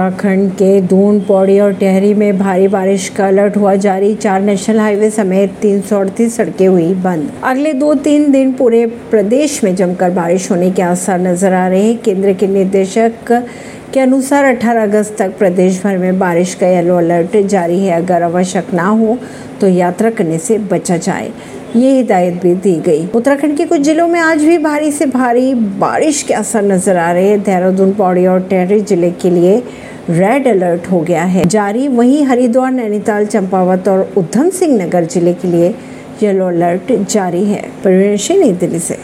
उत्तराखंड के दून पौड़ी और टेहरी में भारी बारिश का अलर्ट हुआ। जारी चार नेशनल हाईवे समेत तीन सौ अड़तीस सड़कें हुई बंद। अगले दो तीन दिन पूरे प्रदेश में जमकर बारिश होने के आसार नज़र आ रहे हैं। केंद्र के निर्देशक के अनुसार 18 अगस्त तक प्रदेश भर में बारिश का येलो अलर्ट जारी है। अगर आवश्यक ना हो तो यात्रा करने से बचा जाए। ये हिदायत भी दी गई। उत्तराखंड के कुछ जिलों में आज भी भारी से भारी बारिश के असर नज़र आ रहे हैं। देहरादून, पौड़ी और टेहरी ज़िले के लिए रेड अलर्ट हो गया है। जारी वहीं हरिद्वार, नैनीताल, चंपावत और उधम सिंह नगर ज़िले के लिए येलो अलर्ट जारी है। परिवेश नई दिल्ली से।